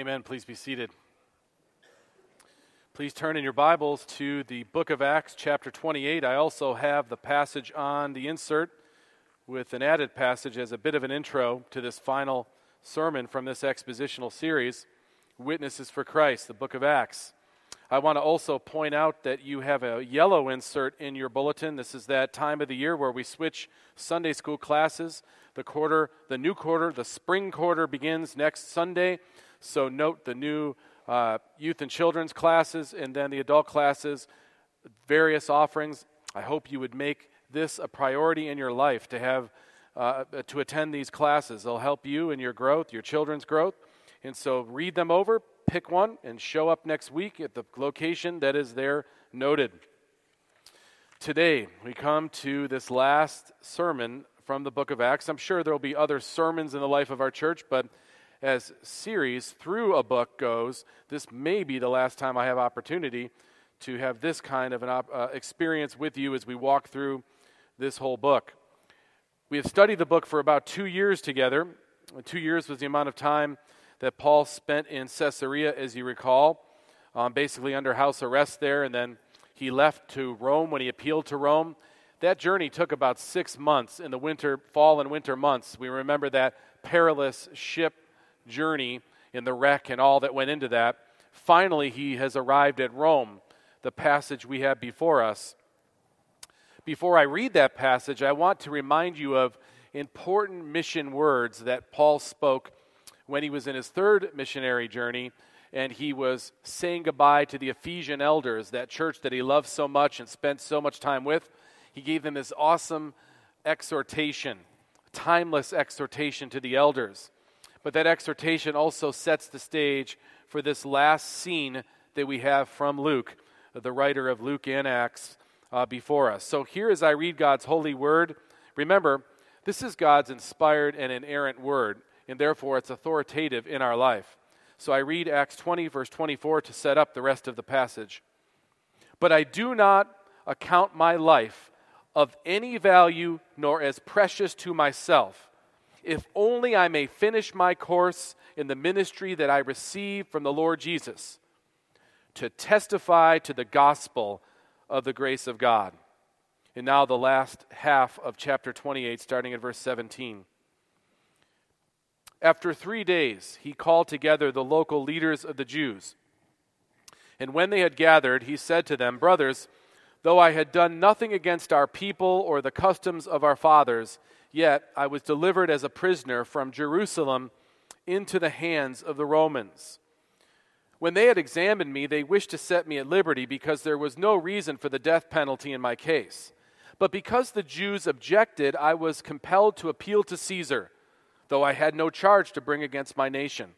Amen. Please be seated. Please turn in your Bibles to the book of Acts, chapter 28. I also have the passage on the insert with an added passage as a bit of an intro to this final sermon from this expositional series, Witnesses for Christ, the book of Acts. I want to also point out that you have a yellow insert in your bulletin. This is that time of the year where we switch Sunday school classes. The quarter, the new quarter, the spring quarter begins next Sunday. So note the new uh, youth and children's classes and then the adult classes, various offerings. I hope you would make this a priority in your life to have uh, to attend these classes. They'll help you in your growth, your children's growth. And so read them over, pick one and show up next week at the location that is there noted. Today, we come to this last sermon from the book of Acts. I'm sure there will be other sermons in the life of our church, but as series through a book goes, this may be the last time I have opportunity to have this kind of an op- uh, experience with you as we walk through this whole book. We have studied the book for about two years together. Two years was the amount of time that Paul spent in Caesarea, as you recall, um, basically under house arrest there, and then he left to Rome when he appealed to Rome. That journey took about six months in the winter, fall and winter months. We remember that perilous ship journey in the wreck and all that went into that. Finally, he has arrived at Rome, the passage we have before us. Before I read that passage, I want to remind you of important mission words that Paul spoke when he was in his third missionary journey and he was saying goodbye to the Ephesian elders, that church that he loved so much and spent so much time with. He gave them this awesome exhortation, timeless exhortation to the elders. But that exhortation also sets the stage for this last scene that we have from Luke, the writer of Luke and Acts, uh, before us. So here, as I read God's holy word, remember, this is God's inspired and inerrant word and therefore it's authoritative in our life. So I read Acts 20, verse 24, to set up the rest of the passage. But I do not account my life of any value nor as precious to myself, if only I may finish my course in the ministry that I received from the Lord Jesus, to testify to the gospel of the grace of God. And now, the last half of chapter 28, starting at verse 17. After three days, he called together the local leaders of the Jews. And when they had gathered, he said to them, Brothers, though I had done nothing against our people or the customs of our fathers, yet I was delivered as a prisoner from Jerusalem into the hands of the Romans. When they had examined me, they wished to set me at liberty because there was no reason for the death penalty in my case. But because the Jews objected, I was compelled to appeal to Caesar though I had no charge to bring against my nation.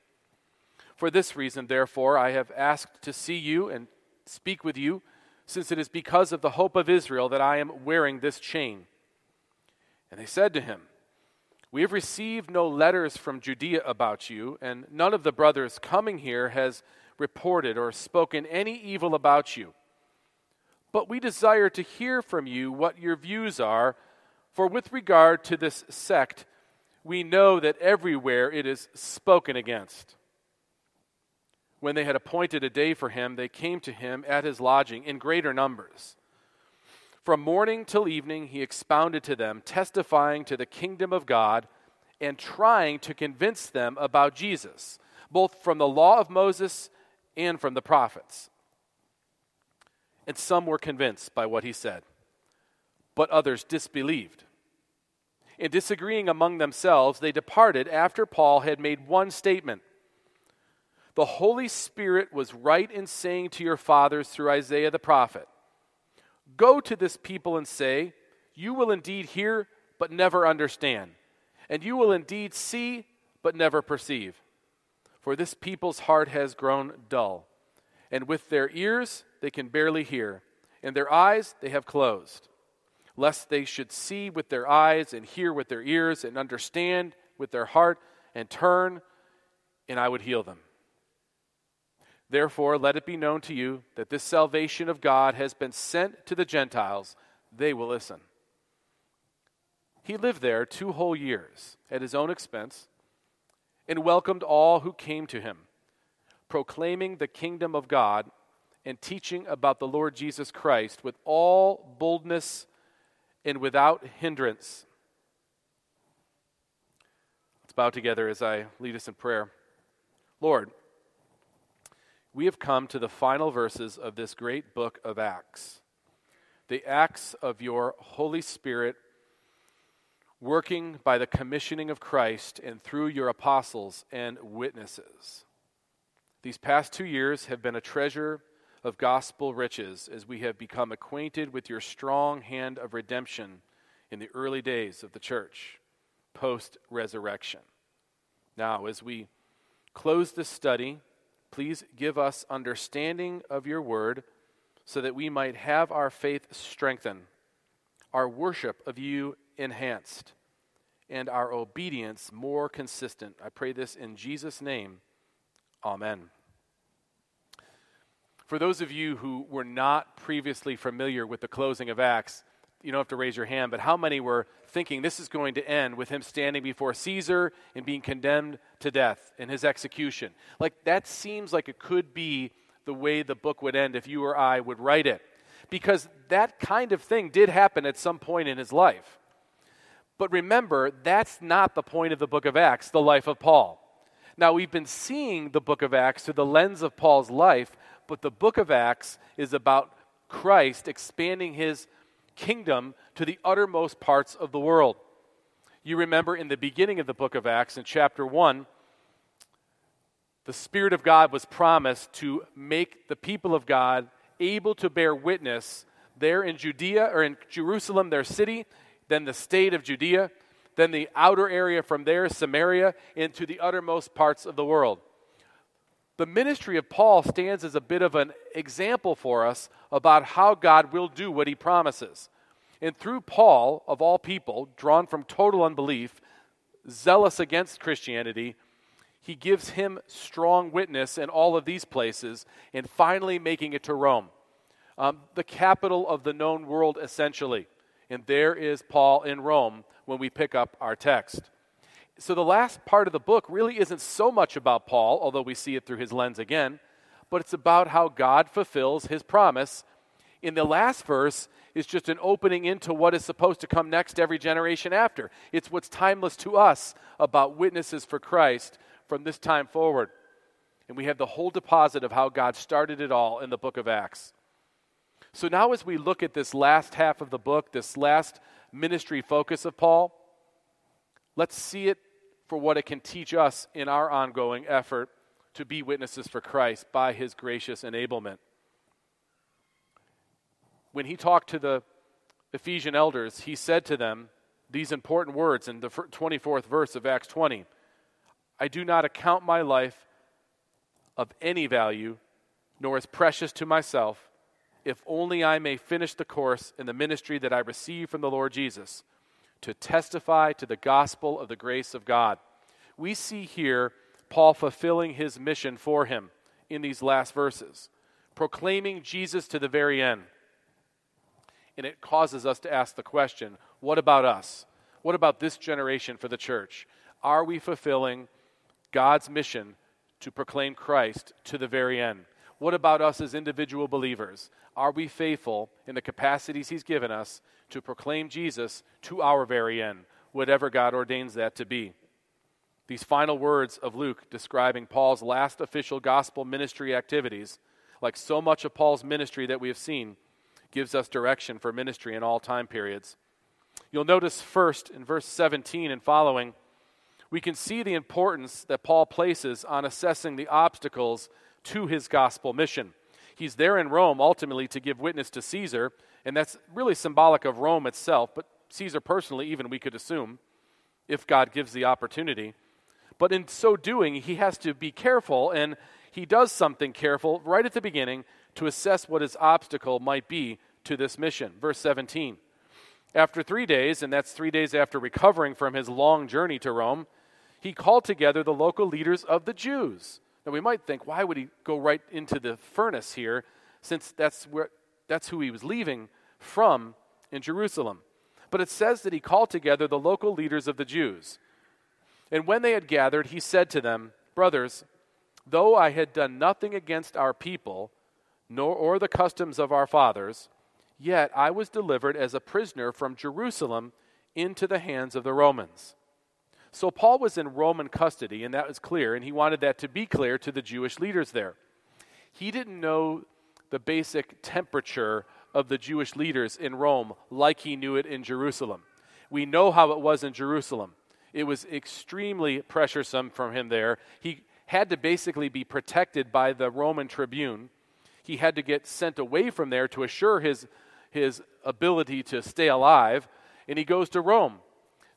For this reason, therefore, I have asked to see you and speak with you, since it is because of the hope of Israel that I am wearing this chain. And they said to him, We have received no letters from Judea about you, and none of the brothers coming here has reported or spoken any evil about you. But we desire to hear from you what your views are, for with regard to this sect, we know that everywhere it is spoken against. When they had appointed a day for him, they came to him at his lodging in greater numbers. From morning till evening, he expounded to them, testifying to the kingdom of God and trying to convince them about Jesus, both from the law of Moses and from the prophets. And some were convinced by what he said, but others disbelieved. In disagreeing among themselves, they departed after Paul had made one statement The Holy Spirit was right in saying to your fathers through Isaiah the prophet, Go to this people and say, You will indeed hear, but never understand, and you will indeed see, but never perceive. For this people's heart has grown dull, and with their ears they can barely hear, and their eyes they have closed lest they should see with their eyes and hear with their ears and understand with their heart and turn, and I would heal them. Therefore, let it be known to you that this salvation of God has been sent to the Gentiles. They will listen. He lived there two whole years at his own expense and welcomed all who came to him, proclaiming the kingdom of God and teaching about the Lord Jesus Christ with all boldness and without hindrance. Let's bow together as I lead us in prayer. Lord, we have come to the final verses of this great book of Acts. The acts of your Holy Spirit working by the commissioning of Christ and through your apostles and witnesses. These past two years have been a treasure of gospel riches as we have become acquainted with your strong hand of redemption in the early days of the church, post resurrection. Now, as we close this study, please give us understanding of your word so that we might have our faith strengthened, our worship of you enhanced, and our obedience more consistent. I pray this in Jesus' name. Amen. For those of you who were not previously familiar with the closing of Acts, you don't have to raise your hand, but how many were thinking this is going to end with him standing before Caesar and being condemned to death in his execution? Like, that seems like it could be the way the book would end if you or I would write it. Because that kind of thing did happen at some point in his life. But remember, that's not the point of the book of Acts, the life of Paul. Now, we've been seeing the book of Acts through the lens of Paul's life, but the book of Acts is about Christ expanding his kingdom to the uttermost parts of the world. You remember in the beginning of the book of Acts, in chapter 1, the Spirit of God was promised to make the people of God able to bear witness there in Judea or in Jerusalem, their city, then the state of Judea, then the outer area from there, Samaria, into the uttermost parts of the world. The ministry of Paul stands as a bit of an example for us about how God will do what he promises. And through Paul, of all people, drawn from total unbelief, zealous against Christianity, he gives him strong witness in all of these places and finally making it to Rome, um, the capital of the known world essentially. And there is Paul in Rome when we pick up our text. So the last part of the book really isn't so much about Paul, although we see it through his lens again, but it's about how God fulfills his promise. In the last verse is just an opening into what is supposed to come next every generation after. It's what's timeless to us about witnesses for Christ from this time forward. And we have the whole deposit of how God started it all in the book of Acts. So now, as we look at this last half of the book, this last ministry focus of Paul, let's see it for what it can teach us in our ongoing effort to be witnesses for Christ by his gracious enablement. When he talked to the Ephesian elders, he said to them these important words in the 24th verse of Acts 20 I do not account my life of any value, nor as precious to myself, if only I may finish the course in the ministry that I received from the Lord Jesus to testify to the gospel of the grace of God. We see here Paul fulfilling his mission for him in these last verses, proclaiming Jesus to the very end. And it causes us to ask the question what about us? What about this generation for the church? Are we fulfilling God's mission to proclaim Christ to the very end? What about us as individual believers? Are we faithful in the capacities He's given us to proclaim Jesus to our very end, whatever God ordains that to be? These final words of Luke describing Paul's last official gospel ministry activities, like so much of Paul's ministry that we have seen, gives us direction for ministry in all time periods. You'll notice first in verse 17 and following, we can see the importance that Paul places on assessing the obstacles to his gospel mission. He's there in Rome ultimately to give witness to Caesar, and that's really symbolic of Rome itself, but Caesar personally, even we could assume, if God gives the opportunity. But in so doing, he has to be careful, and he does something careful right at the beginning to assess what his obstacle might be to this mission. Verse 17. After three days, and that's three days after recovering from his long journey to Rome, he called together the local leaders of the Jews now we might think, why would he go right into the furnace here, since that's where that's who he was leaving from in Jerusalem. But it says that he called together the local leaders of the Jews. And when they had gathered, he said to them, Brothers, though I had done nothing against our people, nor or the customs of our fathers, yet I was delivered as a prisoner from Jerusalem into the hands of the Romans. So Paul was in Roman custody, and that was clear, and he wanted that to be clear to the Jewish leaders there. He didn't know the basic temperature of the Jewish leaders in Rome like he knew it in Jerusalem. We know how it was in Jerusalem. It was extremely pressuresome from him there. He had to basically be protected by the Roman tribune. He had to get sent away from there to assure his, his ability to stay alive, and he goes to Rome.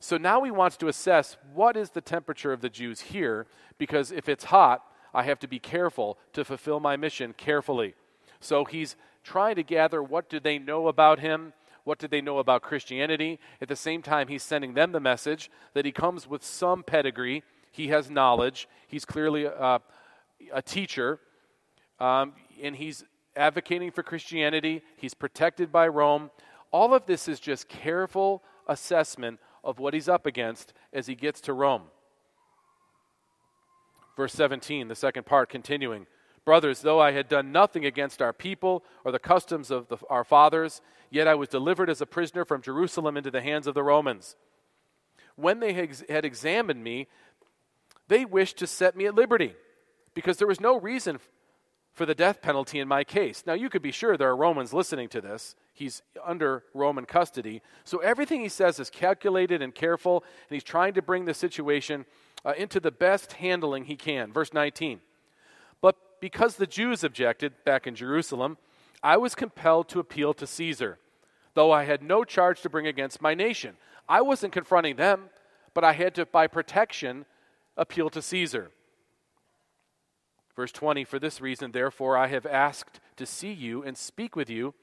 So now he wants to assess what is the temperature of the Jews here, because if it's hot, I have to be careful to fulfill my mission carefully. So he's trying to gather what do they know about him, what do they know about Christianity. At the same time, he's sending them the message that he comes with some pedigree, he has knowledge, he's clearly a, a teacher, um, and he's advocating for Christianity, he's protected by Rome. All of this is just careful assessment of what he's up against as he gets to Rome. Verse 17, the second part, continuing. Brothers, though I had done nothing against our people or the customs of the, our fathers, yet I was delivered as a prisoner from Jerusalem into the hands of the Romans. When they had examined me, they wished to set me at liberty because there was no reason for the death penalty in my case. Now, you could be sure there are Romans listening to this. He's under Roman custody. So everything he says is calculated and careful, and he's trying to bring the situation uh, into the best handling he can. Verse 19. But because the Jews objected back in Jerusalem, I was compelled to appeal to Caesar, though I had no charge to bring against my nation. I wasn't confronting them, but I had to, by protection, appeal to Caesar. Verse 20 For this reason, therefore, I have asked to see you and speak with you,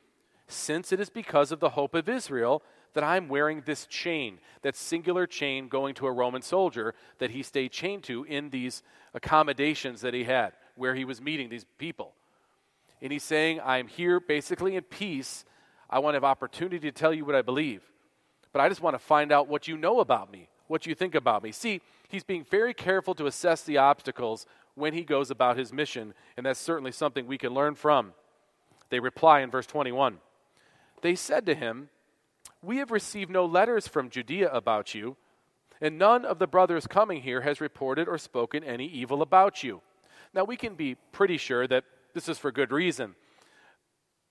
since it is because of the hope of Israel that I'm wearing this chain, that singular chain going to a Roman soldier that he stayed chained to in these accommodations that he had, where he was meeting these people. And he's saying, I'm here basically in peace. I want to have opportunity to tell you what I believe. But I just want to find out what you know about me, what you think about me. See, he's being very careful to assess the obstacles when he goes about his mission, and that's certainly something we can learn from. They reply in verse 21. They said to him, We have received no letters from Judea about you, and none of the brothers coming here has reported or spoken any evil about you. Now, we can be pretty sure that this is for good reason.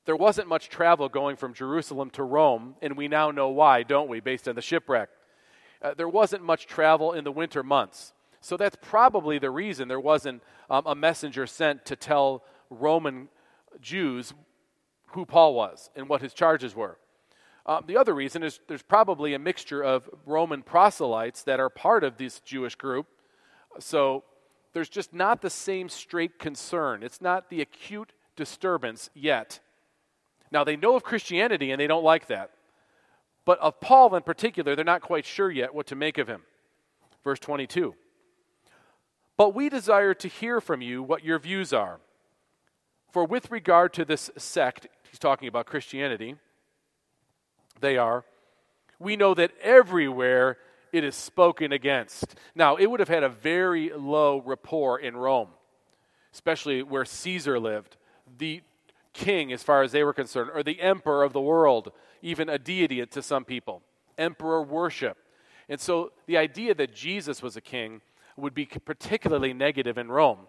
There wasn't much travel going from Jerusalem to Rome, and we now know why, don't we, based on the shipwreck. Uh, there wasn't much travel in the winter months. So that's probably the reason there wasn't um, a messenger sent to tell Roman Jews who Paul was and what his charges were. Um, the other reason is there's probably a mixture of Roman proselytes that are part of this Jewish group. So there's just not the same straight concern. It's not the acute disturbance yet. Now, they know of Christianity and they don't like that. But of Paul in particular, they're not quite sure yet what to make of him. Verse 22 but we desire to hear from you what your views are. For with regard to this sect, he's talking about Christianity, they are, we know that everywhere it is spoken against. Now, it would have had a very low rapport in Rome, especially where Caesar lived, the king, as far as they were concerned, or the emperor of the world, even a deity to some people, emperor worship. And so the idea that Jesus was a king would be particularly negative in Rome.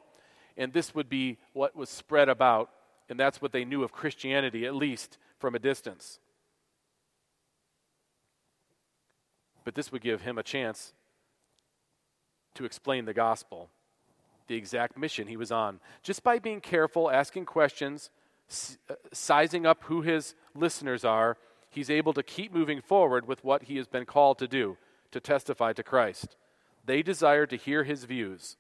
And this would be what was spread about, and that's what they knew of Christianity, at least from a distance. But this would give him a chance to explain the gospel, the exact mission he was on, just by being careful, asking questions, uh, sizing up who his listeners are. He's able to keep moving forward with what he has been called to do to testify to Christ. They desire to hear his views.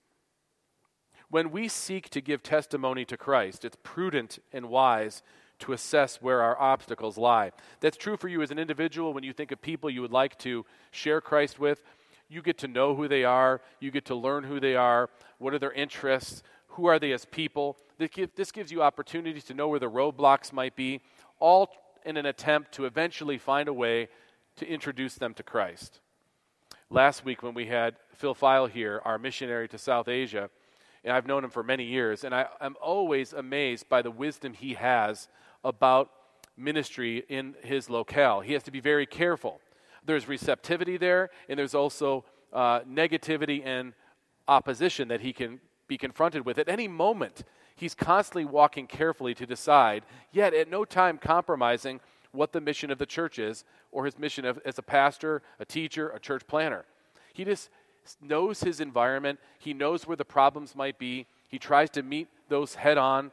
When we seek to give testimony to Christ, it's prudent and wise to assess where our obstacles lie. That's true for you as an individual when you think of people you would like to share Christ with. You get to know who they are, you get to learn who they are, what are their interests, who are they as people. This gives you opportunities to know where the roadblocks might be, all in an attempt to eventually find a way to introduce them to Christ last week when we had Phil File here, our missionary to South Asia, and I've known him for many years, and I, I'm always amazed by the wisdom he has about ministry in his locale. He has to be very careful. There's receptivity there, and there's also uh, negativity and opposition that he can be confronted with at any moment. He's constantly walking carefully to decide, yet at no time compromising what the mission of the church is or his mission of, as a pastor, a teacher, a church planner. He just knows his environment, he knows where the problems might be. He tries to meet those head on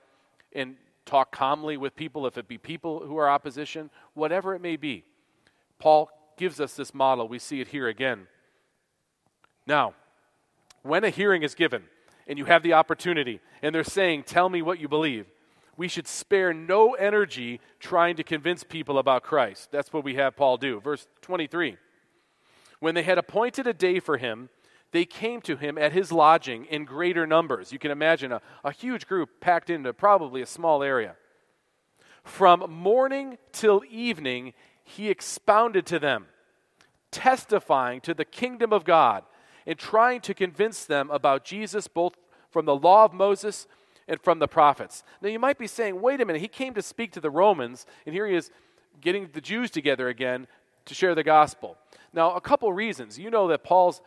and talk calmly with people, if it be people who are opposition, whatever it may be. Paul gives us this model. We see it here again. Now, when a hearing is given and you have the opportunity and they're saying, Tell me what you believe, we should spare no energy trying to convince people about Christ. That's what we have Paul do. Verse 23 When they had appointed a day for him, they came to him at his lodging in greater numbers. You can imagine a, a huge group packed into probably a small area. From morning till evening, he expounded to them, testifying to the kingdom of God and trying to convince them about Jesus both from the law of Moses and from the prophets. Now, you might be saying, wait a minute, he came to speak to the Romans, and here he is getting the Jews together again to share the gospel. Now, a couple reasons. You know that Paul's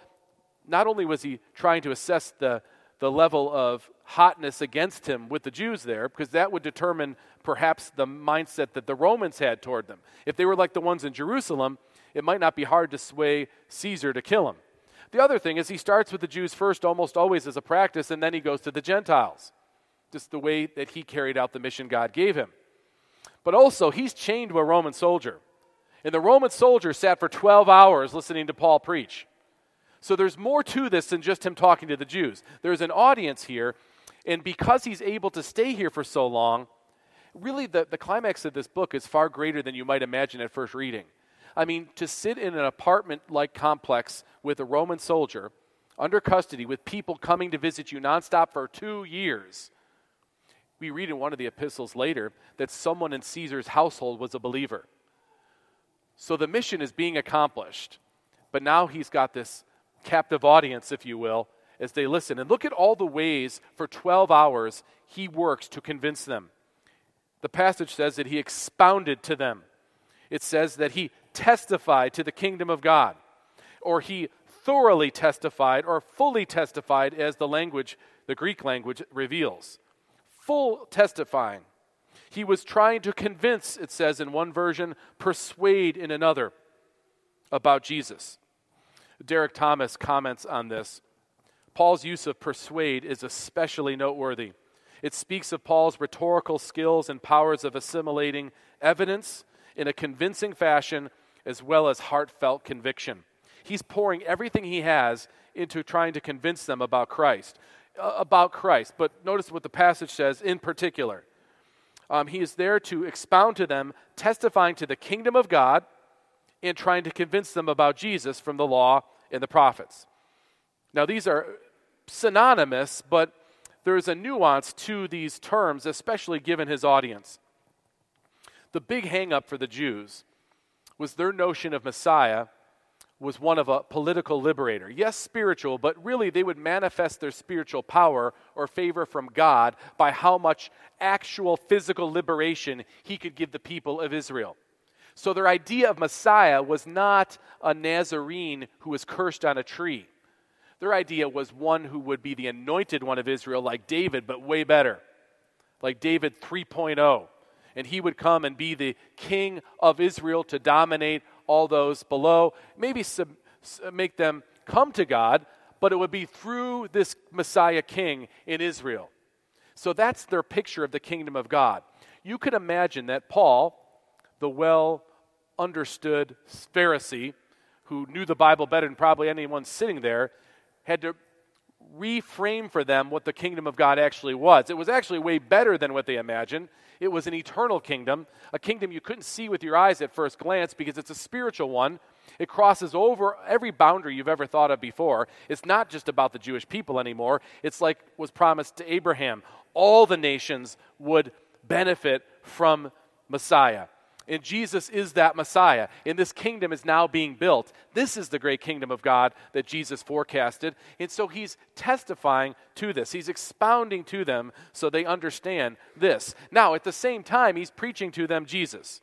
not only was he trying to assess the, the level of hotness against him with the Jews there, because that would determine perhaps the mindset that the Romans had toward them. If they were like the ones in Jerusalem, it might not be hard to sway Caesar to kill him. The other thing is he starts with the Jews first, almost always as a practice, and then he goes to the Gentiles. Just the way that he carried out the mission God gave him. But also, he's chained to a Roman soldier. And the Roman soldier sat for 12 hours listening to Paul preach. So there's more to this than just him talking to the Jews. There's an audience here, and because he's able to stay here for so long, really the, the climax of this book is far greater than you might imagine at first reading. I mean, to sit in an apartment like complex with a Roman soldier under custody with people coming to visit you nonstop for two years. We read in one of the epistles later that someone in Caesar's household was a believer. So the mission is being accomplished. But now he's got this captive audience, if you will, as they listen. And look at all the ways for 12 hours he works to convince them. The passage says that he expounded to them, it says that he testified to the kingdom of God, or he thoroughly testified, or fully testified, as the language, the Greek language, reveals. Full testifying. He was trying to convince, it says in one version, persuade in another about Jesus. Derek Thomas comments on this. Paul's use of persuade is especially noteworthy. It speaks of Paul's rhetorical skills and powers of assimilating evidence in a convincing fashion as well as heartfelt conviction. He's pouring everything he has into trying to convince them about Christ. Uh, about Christ. But notice what the passage says in particular. Um, he is there to expound to them, testifying to the kingdom of God and trying to convince them about Jesus from the law and the prophets. Now, these are synonymous, but there's a nuance to these terms, especially given his audience. The big hangup for the Jews was their notion of Messiah was one of a political liberator. Yes, spiritual, but really they would manifest their spiritual power or favor from God by how much actual physical liberation he could give the people of Israel. So their idea of Messiah was not a Nazarene who was cursed on a tree. Their idea was one who would be the anointed one of Israel, like David, but way better, like David 3.0. And he would come and be the king of Israel to dominate all those below, maybe sub, make them come to God, but it would be through this Messiah king in Israel. So that's their picture of the kingdom of God. You could imagine that Paul, the well understood Pharisee who knew the Bible better than probably anyone sitting there, had to reframe for them what the kingdom of God actually was. It was actually way better than what they imagined. It was an eternal kingdom, a kingdom you couldn't see with your eyes at first glance because it's a spiritual one. It crosses over every boundary you've ever thought of before. It's not just about the Jewish people anymore. It's like was promised to Abraham. All the nations would benefit from Messiah. And Jesus is that Messiah. And this kingdom is now being built. This is the great kingdom of God that Jesus forecasted. And so he's testifying to this. He's expounding to them so they understand this. Now, at the same time, he's preaching to them Jesus.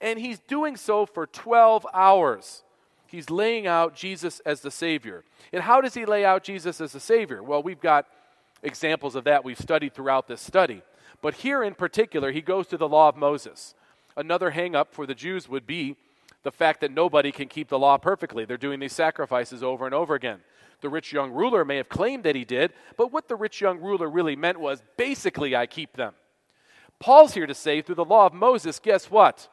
And he's doing so for 12 hours. He's laying out Jesus as the Savior. And how does he lay out Jesus as the Savior? Well, we've got examples of that we've studied throughout this study. But here in particular, he goes to the law of Moses. Another hangup for the Jews would be the fact that nobody can keep the law perfectly. They're doing these sacrifices over and over again. The rich young ruler may have claimed that he did, but what the rich young ruler really meant was basically, I keep them. Paul's here to say, through the law of Moses, guess what?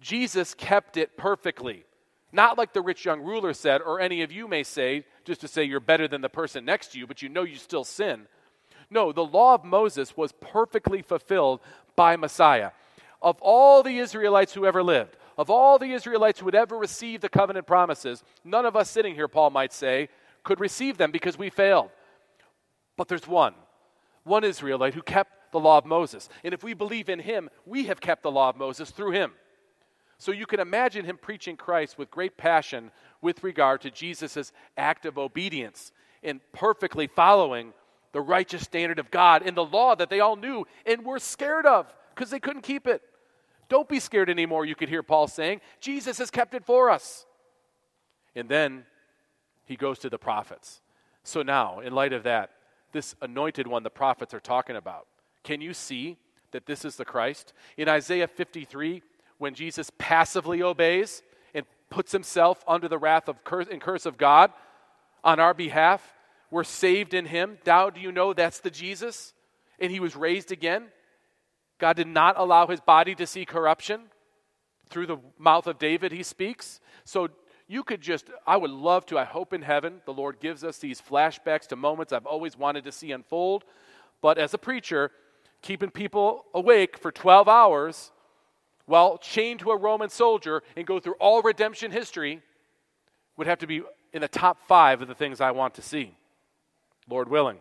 Jesus kept it perfectly. Not like the rich young ruler said, or any of you may say, just to say you're better than the person next to you, but you know you still sin. No, the law of Moses was perfectly fulfilled by Messiah. Of all the Israelites who ever lived, of all the Israelites who would ever receive the covenant promises, none of us sitting here, Paul might say, could receive them because we failed. But there's one, one Israelite who kept the law of Moses. And if we believe in him, we have kept the law of Moses through him. So you can imagine him preaching Christ with great passion with regard to Jesus' act of obedience in perfectly following the righteous standard of God in the law that they all knew and were scared of because they couldn't keep it. Don't be scared anymore, you could hear Paul saying. Jesus has kept it for us. And then he goes to the prophets. So now, in light of that, this anointed one the prophets are talking about, can you see that this is the Christ? In Isaiah 53, when Jesus passively obeys and puts himself under the wrath of curse, and curse of God on our behalf. We're saved in him. Now, do you know that's the Jesus? And he was raised again. God did not allow his body to see corruption. Through the mouth of David, he speaks. So you could just, I would love to, I hope in heaven, the Lord gives us these flashbacks to moments I've always wanted to see unfold. But as a preacher, keeping people awake for 12 hours while chained to a Roman soldier and go through all redemption history would have to be in the top five of the things I want to see, Lord willing.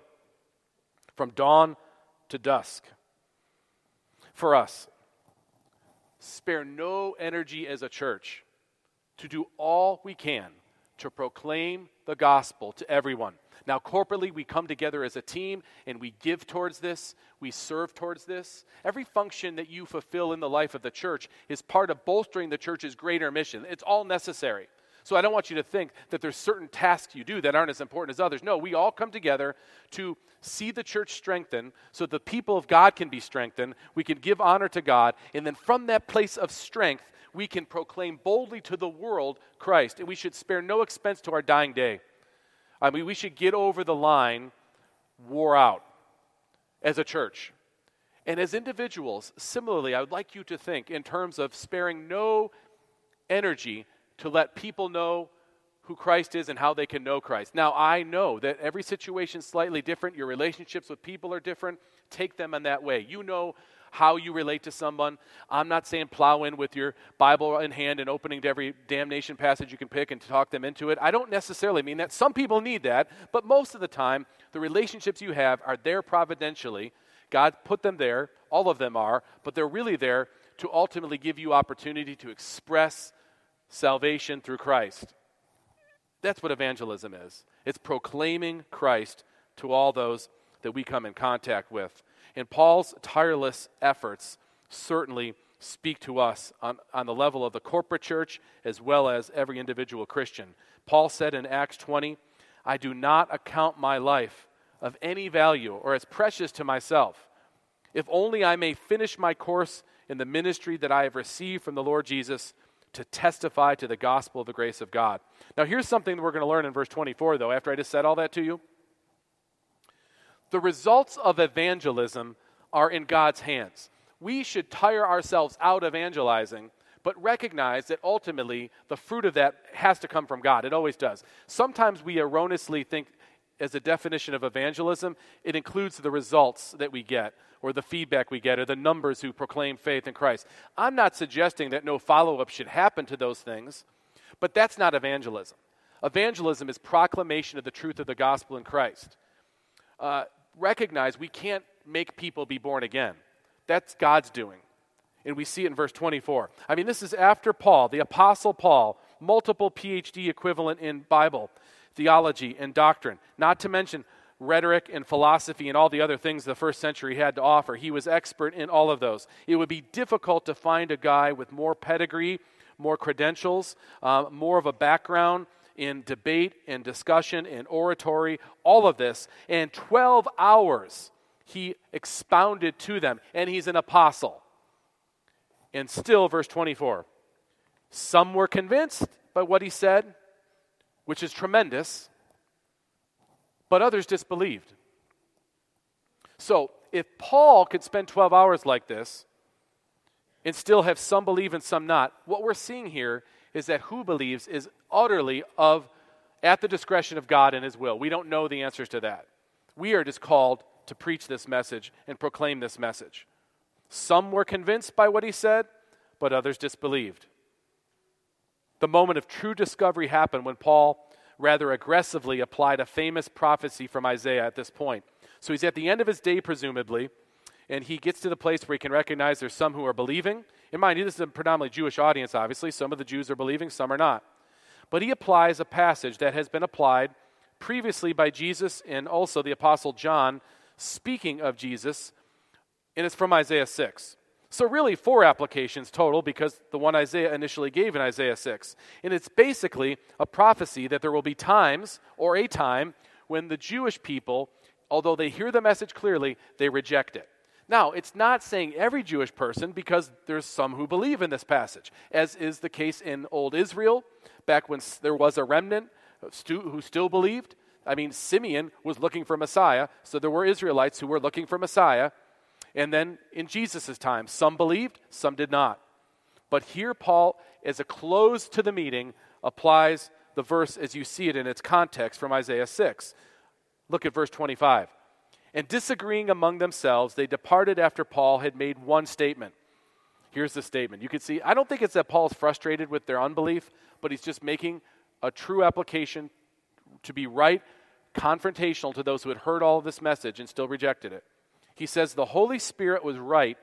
From dawn to dusk. For us, spare no energy as a church to do all we can to proclaim the gospel to everyone. Now, corporately, we come together as a team and we give towards this, we serve towards this. Every function that you fulfill in the life of the church is part of bolstering the church's greater mission. It's all necessary. So I don't want you to think that there's certain tasks you do that aren't as important as others. No, we all come together to see the church strengthen so the people of God can be strengthened. We can give honor to God. And then from that place of strength, we can proclaim boldly to the world Christ. And we should spare no expense to our dying day. I mean, we should get over the line, wore out, as a church. And as individuals, similarly, I would like you to think in terms of sparing no energy to let people know who Christ is and how they can know Christ. Now, I know that every situation is slightly different. Your relationships with people are different. Take them in that way. You know how you relate to someone. I'm not saying plow in with your Bible in hand and opening to every damnation passage you can pick and talk them into it. I don't necessarily mean that. Some people need that, but most of the time, the relationships you have are there providentially. God put them there, all of them are, but they're really there to ultimately give you opportunity to express salvation through Christ. That's what evangelism is. It's proclaiming Christ to all those that we come in contact with. And Paul's tireless efforts certainly speak to us on, on the level of the corporate church as well as every individual Christian. Paul said in Acts 20, I do not account my life of any value or as precious to myself, if only I may finish my course in the ministry that I have received from the Lord Jesus to testify to the gospel of the grace of God. Now, here's something that we're going to learn in verse 24, though, after I just said all that to you. The results of evangelism are in God's hands. We should tire ourselves out evangelizing, but recognize that ultimately the fruit of that has to come from God. It always does. Sometimes we erroneously think, as a definition of evangelism, it includes the results that we get, or the feedback we get, or the numbers who proclaim faith in Christ. I'm not suggesting that no follow up should happen to those things, but that's not evangelism. Evangelism is proclamation of the truth of the gospel in Christ. Uh, recognize we can't make people be born again. That's God's doing. And we see it in verse 24. I mean, this is after Paul, the Apostle Paul, multiple PhD equivalent in Bible, theology, and doctrine, not to mention rhetoric and philosophy and all the other things the first century had to offer. He was expert in all of those. It would be difficult to find a guy with more pedigree, more credentials, uh, more of a background in debate and discussion and oratory, all of this. And 12 hours he expounded to them, and he's an apostle. And still, verse 24, some were convinced by what he said, which is tremendous, but others disbelieved. So, if Paul could spend 12 hours like this and still have some believe and some not, what we're seeing here is that who believes is utterly of at the discretion of God and his will. We don't know the answers to that. We are just called to preach this message and proclaim this message. Some were convinced by what he said, but others disbelieved. The moment of true discovery happened when Paul rather aggressively applied a famous prophecy from Isaiah at this point. So he's at the end of his day, presumably, and he gets to the place where he can recognize there's some who are believing. In mind this is a predominantly Jewish audience, obviously. Some of the Jews are believing, some are not. But he applies a passage that has been applied previously by Jesus and also the Apostle John, speaking of Jesus, and it's from Isaiah 6. So, really, four applications total because the one Isaiah initially gave in Isaiah 6. And it's basically a prophecy that there will be times or a time when the Jewish people, although they hear the message clearly, they reject it. Now, it's not saying every Jewish person because there's some who believe in this passage, as is the case in Old Israel, back when there was a remnant who still believed. I mean, Simeon was looking for Messiah, so there were Israelites who were looking for Messiah. And then in Jesus' time, some believed, some did not. But here, Paul, as a close to the meeting, applies the verse as you see it in its context from Isaiah 6. Look at verse 25. And disagreeing among themselves, they departed after Paul had made one statement. Here's the statement. You can see, I don't think it's that Paul's frustrated with their unbelief, but he's just making a true application to be right, confrontational to those who had heard all of this message and still rejected it. He says, The Holy Spirit was right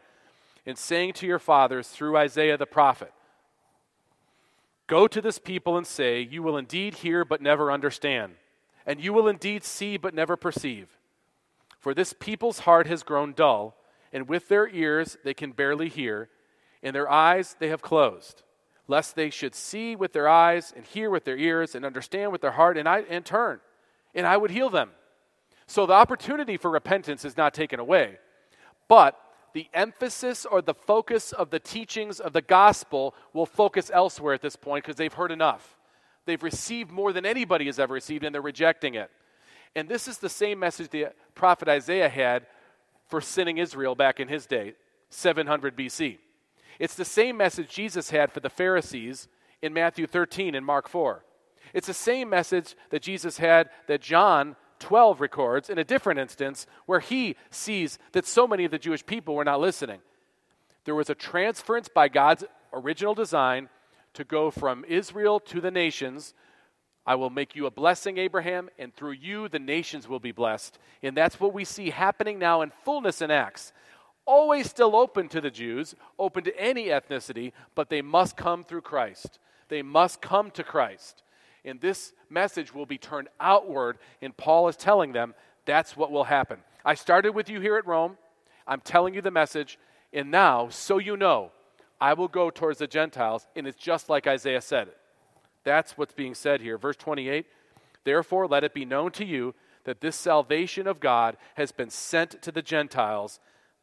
in saying to your fathers through Isaiah the prophet, Go to this people and say, You will indeed hear but never understand, and you will indeed see but never perceive. For this people's heart has grown dull, and with their ears they can barely hear, and their eyes they have closed, lest they should see with their eyes, and hear with their ears, and understand with their heart, and, I, and turn, and I would heal them. So the opportunity for repentance is not taken away. But the emphasis or the focus of the teachings of the gospel will focus elsewhere at this point because they've heard enough. They've received more than anybody has ever received, and they're rejecting it. And this is the same message the prophet Isaiah had for sinning Israel back in his day, 700 BC. It's the same message Jesus had for the Pharisees in Matthew 13 and Mark 4. It's the same message that Jesus had that John 12 records in a different instance where he sees that so many of the Jewish people were not listening. There was a transference by God's original design to go from Israel to the nations. I will make you a blessing, Abraham, and through you the nations will be blessed. And that's what we see happening now in fullness in Acts. Always still open to the Jews, open to any ethnicity, but they must come through Christ. They must come to Christ and this message will be turned outward. And Paul is telling them that's what will happen. I started with you here at Rome. I'm telling you the message. And now, so you know, I will go towards the Gentiles. And it's just like Isaiah said it. That's what's being said here. Verse 28 Therefore, let it be known to you that this salvation of God has been sent to the Gentiles.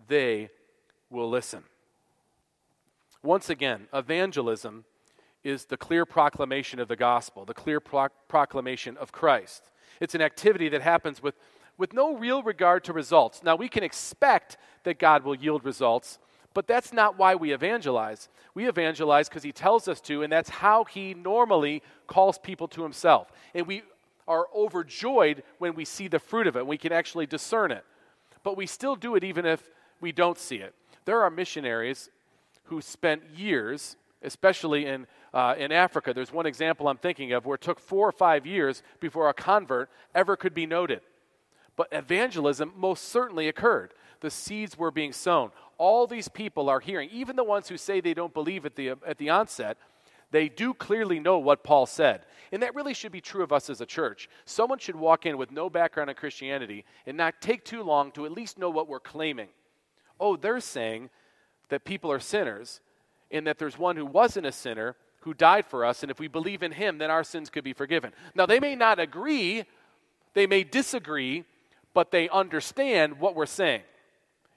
They will listen. Once again, evangelism is the clear proclamation of the gospel, the clear pro- proclamation of Christ. It's an activity that happens with, with no real regard to results. Now, we can expect that God will yield results, but that's not why we evangelize. We evangelize because He tells us to, and that's how He normally calls people to Himself. And we are overjoyed when we see the fruit of it, we can actually discern it. But we still do it even if we don't see it. There are missionaries who spent years, especially in uh, in Africa, there's one example I'm thinking of where it took four or five years before a convert ever could be noted. But evangelism most certainly occurred. The seeds were being sown. all these people are hearing, even the ones who say they don't believe at the, at the onset, they do clearly know what Paul said. And that really should be true of us as a church. Someone should walk in with no background in Christianity and not take too long to at least know what we're claiming. Oh, they're saying that people are sinners and that there's one who wasn't a sinner who died for us, and if we believe in him, then our sins could be forgiven. Now, they may not agree, they may disagree, but they understand what we're saying.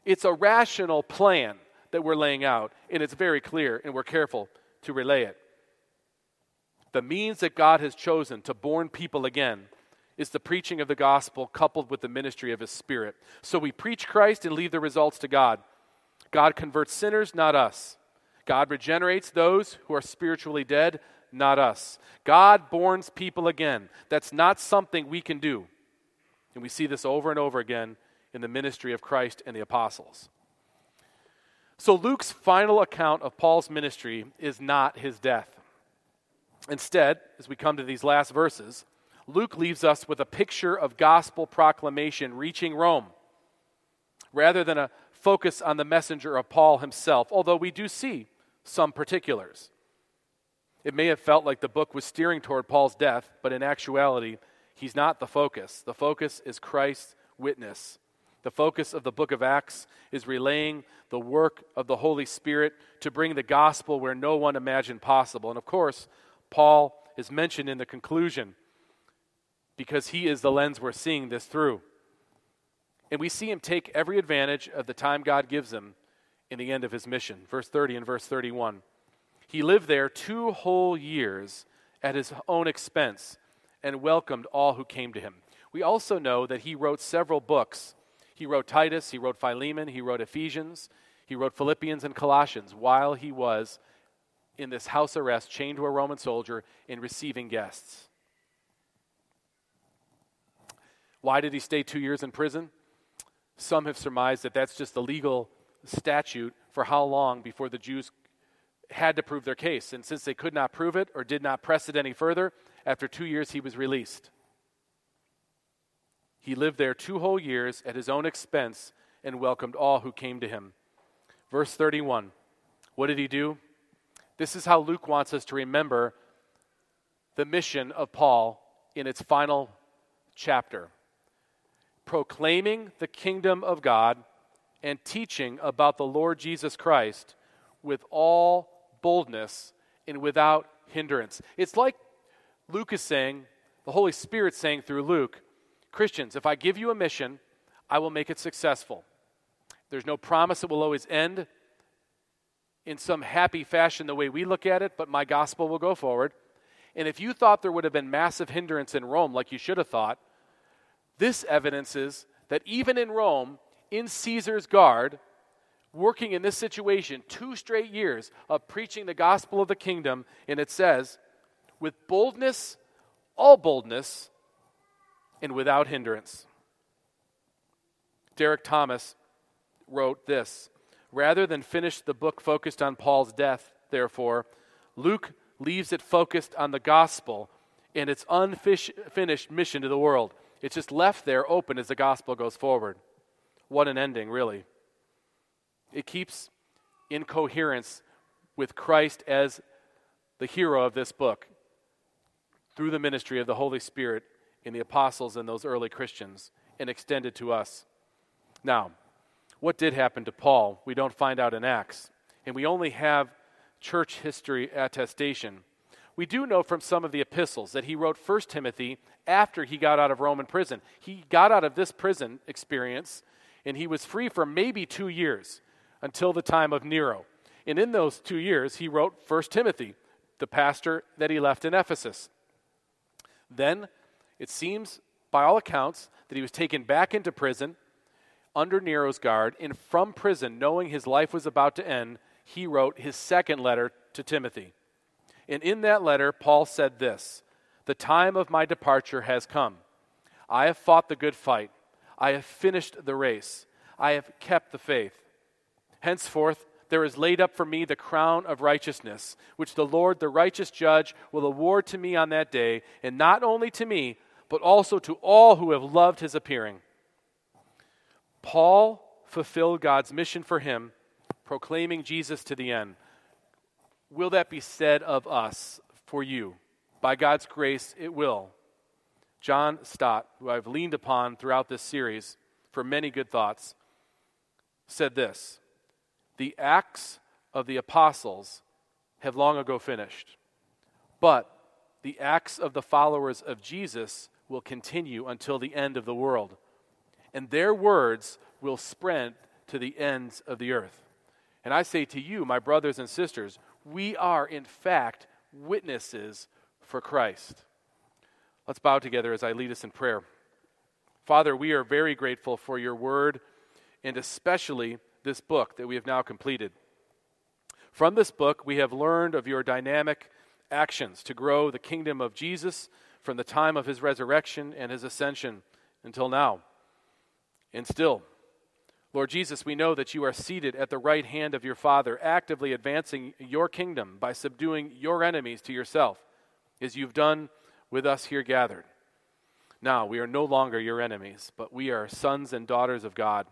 It's a rational plan that we're laying out, and it's very clear, and we're careful to relay it. The means that God has chosen to born people again is the preaching of the gospel coupled with the ministry of his spirit. So we preach Christ and leave the results to God. God converts sinners, not us. God regenerates those who are spiritually dead, not us. God borns people again. That's not something we can do. And we see this over and over again in the ministry of Christ and the apostles. So Luke's final account of Paul's ministry is not his death. Instead, as we come to these last verses, Luke leaves us with a picture of gospel proclamation reaching Rome rather than a focus on the messenger of Paul himself, although we do see some particulars. It may have felt like the book was steering toward Paul's death, but in actuality, he's not the focus. The focus is Christ's witness. The focus of the book of Acts is relaying the work of the Holy Spirit to bring the gospel where no one imagined possible. And of course, Paul is mentioned in the conclusion because he is the lens we're seeing this through. And we see him take every advantage of the time God gives him in the end of his mission. Verse 30 and verse 31. He lived there two whole years at his own expense and welcomed all who came to him. We also know that he wrote several books. He wrote Titus, he wrote Philemon, he wrote Ephesians, he wrote Philippians and Colossians while he was in this house arrest, chained to a Roman soldier, in receiving guests. Why did he stay two years in prison? Some have surmised that that's just the legal statute for how long before the Jews had to prove their case. And since they could not prove it or did not press it any further, after two years he was released. He lived there two whole years at his own expense and welcomed all who came to him. Verse 31. What did he do? This is how Luke wants us to remember the mission of Paul in its final chapter proclaiming the kingdom of God and teaching about the Lord Jesus Christ with all boldness and without hindrance. It's like Luke is saying, the Holy Spirit saying through Luke, Christians, if I give you a mission, I will make it successful. There's no promise it will always end in some happy fashion the way we look at it, but my gospel will go forward. And if you thought there would have been massive hindrance in Rome, like you should have thought, this evidences that even in Rome, in Caesar's guard, working in this situation, two straight years of preaching the gospel of the kingdom, and it says, with boldness, all boldness, and without hindrance. Derek Thomas wrote this Rather than finish the book focused on Paul's death, therefore, Luke leaves it focused on the gospel and its unfinished mission to the world. It's just left there open as the gospel goes forward. What an ending, really. It keeps in coherence with Christ as the hero of this book through the ministry of the Holy Spirit in the apostles and those early Christians and extended to us. Now, what did happen to Paul? We don't find out in Acts, and we only have church history attestation. We do know from some of the epistles that he wrote 1 Timothy after he got out of Roman prison. He got out of this prison experience and he was free for maybe two years until the time of Nero. And in those two years, he wrote 1 Timothy, the pastor that he left in Ephesus. Then it seems, by all accounts, that he was taken back into prison under Nero's guard, and from prison, knowing his life was about to end, he wrote his second letter to Timothy. And in that letter, Paul said this The time of my departure has come. I have fought the good fight. I have finished the race. I have kept the faith. Henceforth, there is laid up for me the crown of righteousness, which the Lord, the righteous judge, will award to me on that day, and not only to me, but also to all who have loved his appearing. Paul fulfilled God's mission for him proclaiming Jesus to the end. Will that be said of us for you? By God's grace, it will. John Stott, who I've leaned upon throughout this series for many good thoughts, said this The Acts of the Apostles have long ago finished, but the acts of the followers of Jesus will continue until the end of the world, and their words will spread to the ends of the earth. And I say to you, my brothers and sisters, we are in fact witnesses for Christ. Let's bow together as I lead us in prayer. Father, we are very grateful for your word and especially this book that we have now completed. From this book, we have learned of your dynamic actions to grow the kingdom of Jesus from the time of his resurrection and his ascension until now. And still, Lord Jesus, we know that you are seated at the right hand of your Father, actively advancing your kingdom by subduing your enemies to yourself, as you've done with us here gathered. Now, we are no longer your enemies, but we are sons and daughters of God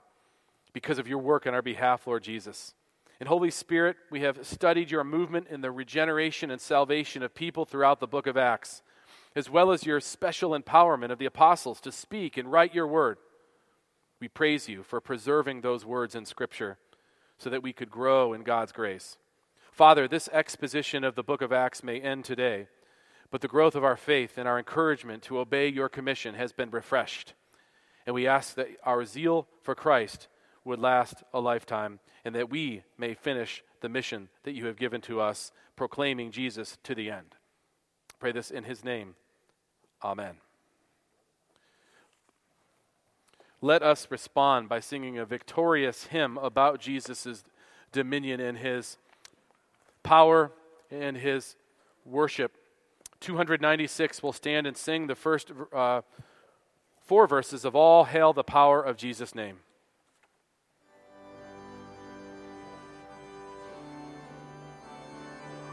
because of your work on our behalf, Lord Jesus. In Holy Spirit, we have studied your movement in the regeneration and salvation of people throughout the book of Acts, as well as your special empowerment of the apostles to speak and write your word. We praise you for preserving those words in Scripture so that we could grow in God's grace. Father, this exposition of the book of Acts may end today, but the growth of our faith and our encouragement to obey your commission has been refreshed. And we ask that our zeal for Christ would last a lifetime and that we may finish the mission that you have given to us, proclaiming Jesus to the end. Pray this in his name. Amen. Let us respond by singing a victorious hymn about Jesus' dominion and his power and his worship. 296 will stand and sing the first uh, four verses of All Hail the Power of Jesus' Name.